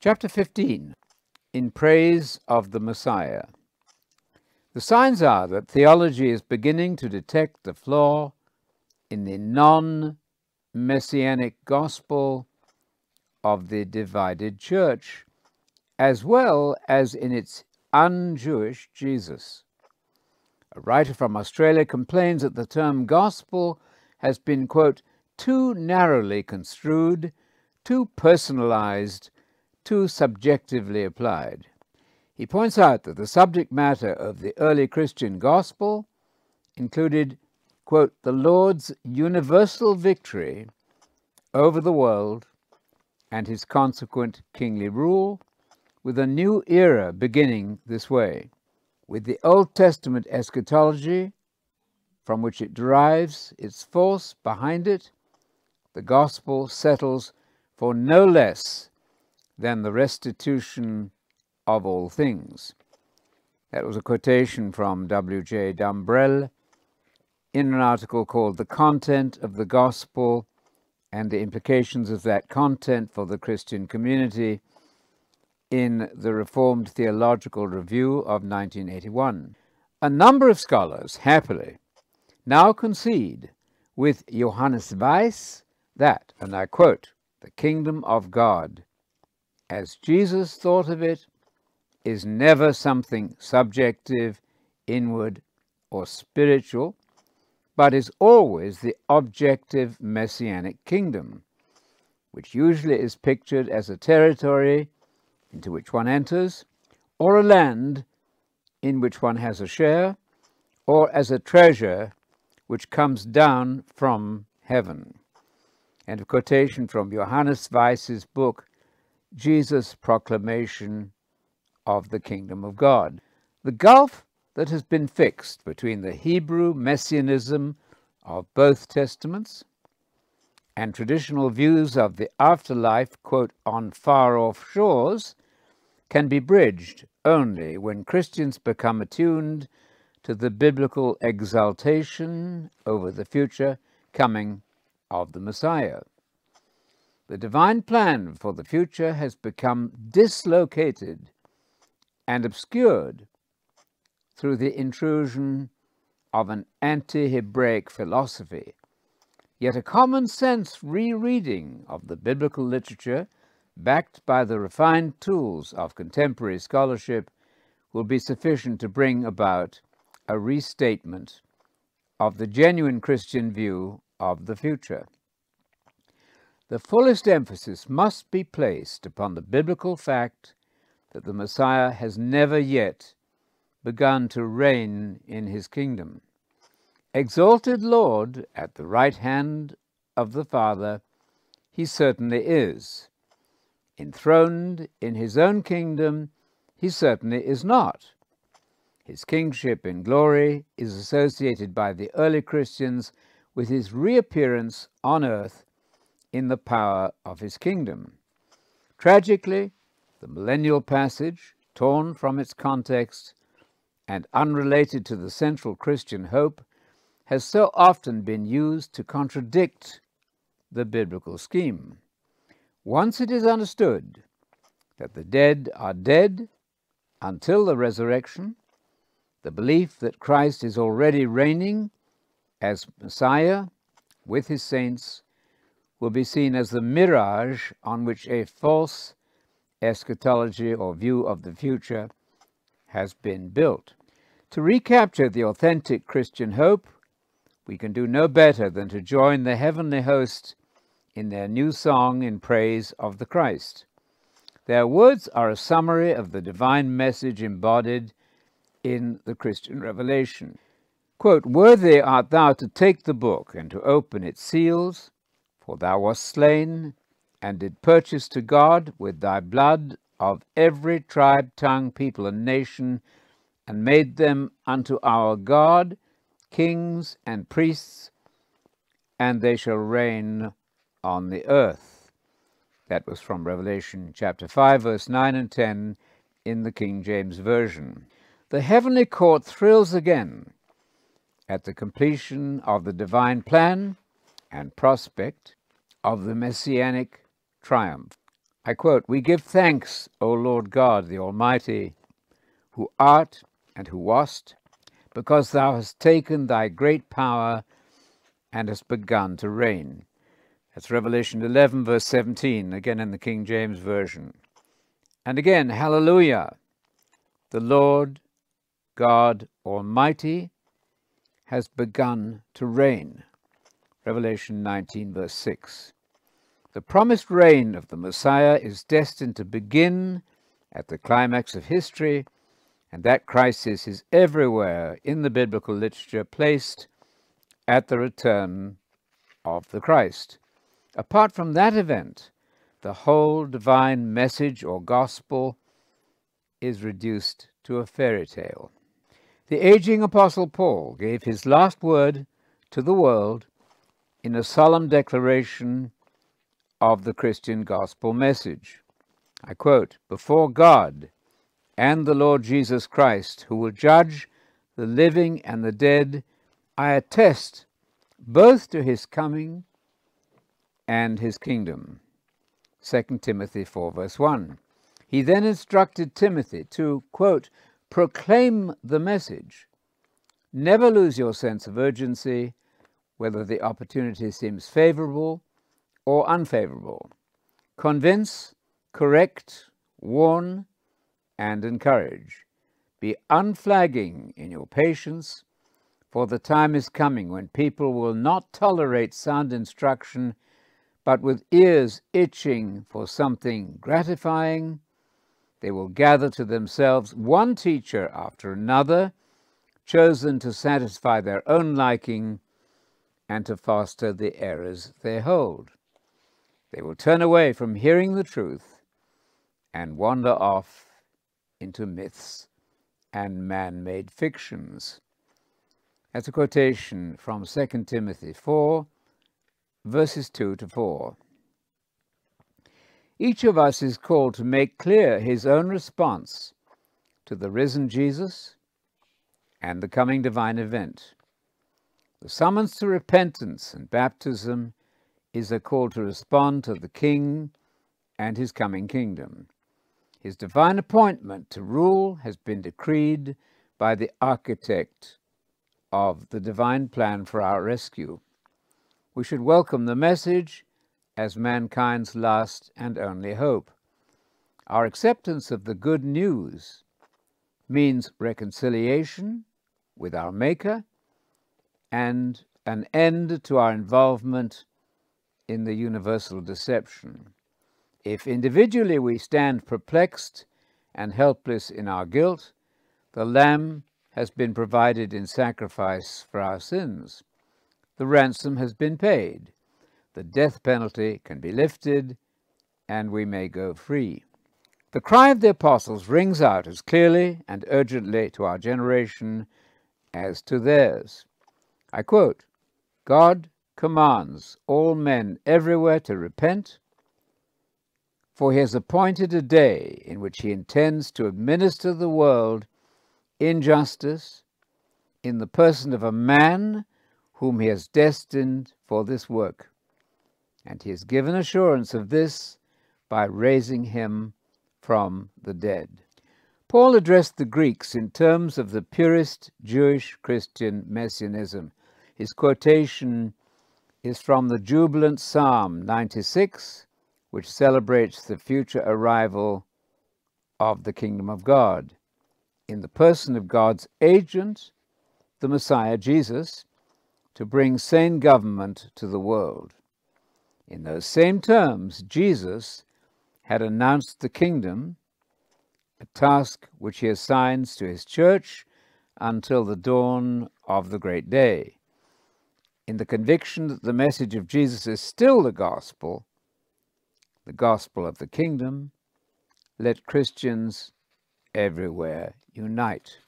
Chapter 15 In Praise of the Messiah. The signs are that theology is beginning to detect the flaw in the non messianic gospel of the divided church, as well as in its un Jewish Jesus. A writer from Australia complains that the term gospel has been, quote, too narrowly construed, too personalized, too subjectively applied. He points out that the subject matter of the early Christian gospel included, quote, the Lord's universal victory over the world and his consequent kingly rule, with a new era beginning this way with the Old Testament eschatology from which it derives its force behind it, the gospel settles for no less than the restitution of all things. That was a quotation from W.J. Dumbrell in an article called The Content of the Gospel and the Implications of That Content for the Christian Community in the Reformed Theological Review of 1981. A number of scholars, happily, now concede with Johannes Weiss that, and I quote, the kingdom of God, as Jesus thought of it, is never something subjective, inward, or spiritual, but is always the objective messianic kingdom, which usually is pictured as a territory into which one enters, or a land in which one has a share, or as a treasure which comes down from heaven. And a quotation from Johannes Weiss's book, Jesus' Proclamation of the Kingdom of God. The gulf that has been fixed between the Hebrew messianism of both Testaments and traditional views of the afterlife, quote, on far off shores, can be bridged only when Christians become attuned to the biblical exaltation over the future coming of the Messiah. The divine plan for the future has become dislocated and obscured through the intrusion of an anti Hebraic philosophy Yet a common sense rereading of the biblical literature, backed by the refined tools of contemporary scholarship, will be sufficient to bring about a restatement of the genuine Christian view of the future. The fullest emphasis must be placed upon the biblical fact that the Messiah has never yet begun to reign in his kingdom. Exalted Lord at the right hand of the Father, he certainly is. Enthroned in his own kingdom, he certainly is not. His kingship in glory is associated by the early Christians with his reappearance on earth in the power of his kingdom. Tragically, the millennial passage, torn from its context and unrelated to the central Christian hope, has so often been used to contradict the biblical scheme. Once it is understood that the dead are dead until the resurrection, the belief that Christ is already reigning as Messiah with his saints will be seen as the mirage on which a false eschatology or view of the future has been built. To recapture the authentic Christian hope, we can do no better than to join the heavenly host in their new song in praise of the Christ. Their words are a summary of the divine message embodied in the Christian revelation. Quote, Worthy art thou to take the book and to open its seals, for thou wast slain, and did purchase to God with thy blood of every tribe, tongue, people, and nation, and made them unto our God kings and priests, and they shall reign on the earth. That was from Revelation chapter 5, verse 9 and 10 in the King James Version. The heavenly court thrills again at the completion of the divine plan and prospect of the messianic triumph. I quote, We give thanks, O Lord God, the Almighty, who art and who wast, because thou hast taken thy great power and hast begun to reign. That's Revelation 11, verse 17, again in the King James Version. And again, Hallelujah! The Lord God Almighty has begun to reign. Revelation 19, verse 6. The promised reign of the Messiah is destined to begin at the climax of history, and that crisis is everywhere in the biblical literature placed at the return of the Christ. Apart from that event, the whole divine message or gospel is reduced to a fairy tale. The aging Apostle Paul gave his last word to the world in a solemn declaration of the Christian gospel message. I quote, Before God and the Lord Jesus Christ, who will judge the living and the dead, I attest both to his coming and his kingdom. 2 Timothy 4, verse 1. He then instructed Timothy to, quote, proclaim the message. Never lose your sense of urgency, whether the opportunity seems favorable or unfavorable. Convince, correct, warn, and encourage. Be unflagging in your patience, for the time is coming when people will not tolerate sound instruction, but with ears itching for something gratifying, they will gather to themselves one teacher after another, chosen to satisfy their own liking and to foster the errors they hold. They will turn away from hearing the truth and wander off into myths and man made fictions. That's a quotation from 2 Timothy 4, verses 2 to 4. Each of us is called to make clear his own response to the risen Jesus and the coming divine event. The summons to repentance and baptism is a call to respond to the King and his coming kingdom. His divine appointment to rule has been decreed by the architect of the divine plan for our rescue. We should welcome the message as mankind's last and only hope. Our acceptance of the good news means reconciliation with our Maker and an end to our involvement in the universal deception. If individually we stand perplexed and helpless in our guilt, the Lamb has been provided in sacrifice for our sins. The ransom has been paid. The death penalty can be lifted, and we may go free. The cry of the apostles rings out as clearly and urgently to our generation as to theirs. I quote God commands all men everywhere to repent, for he has appointed a day in which he intends to administer the world in justice in the person of a man whom he has destined for this work. And he has given assurance of this by raising him from the dead. Paul addressed the Greeks in terms of the purest Jewish Christian messianism. His quotation is from the jubilant Psalm 96, which celebrates the future arrival of the kingdom of God. In the person of God's agent, the Messiah Jesus, to bring sane government to the world. In those same terms, Jesus had announced the kingdom, a task which he assigns to his church until the dawn of the great day in the conviction that the message of Jesus is still the gospel, the gospel of the kingdom, let Christians everywhere unite.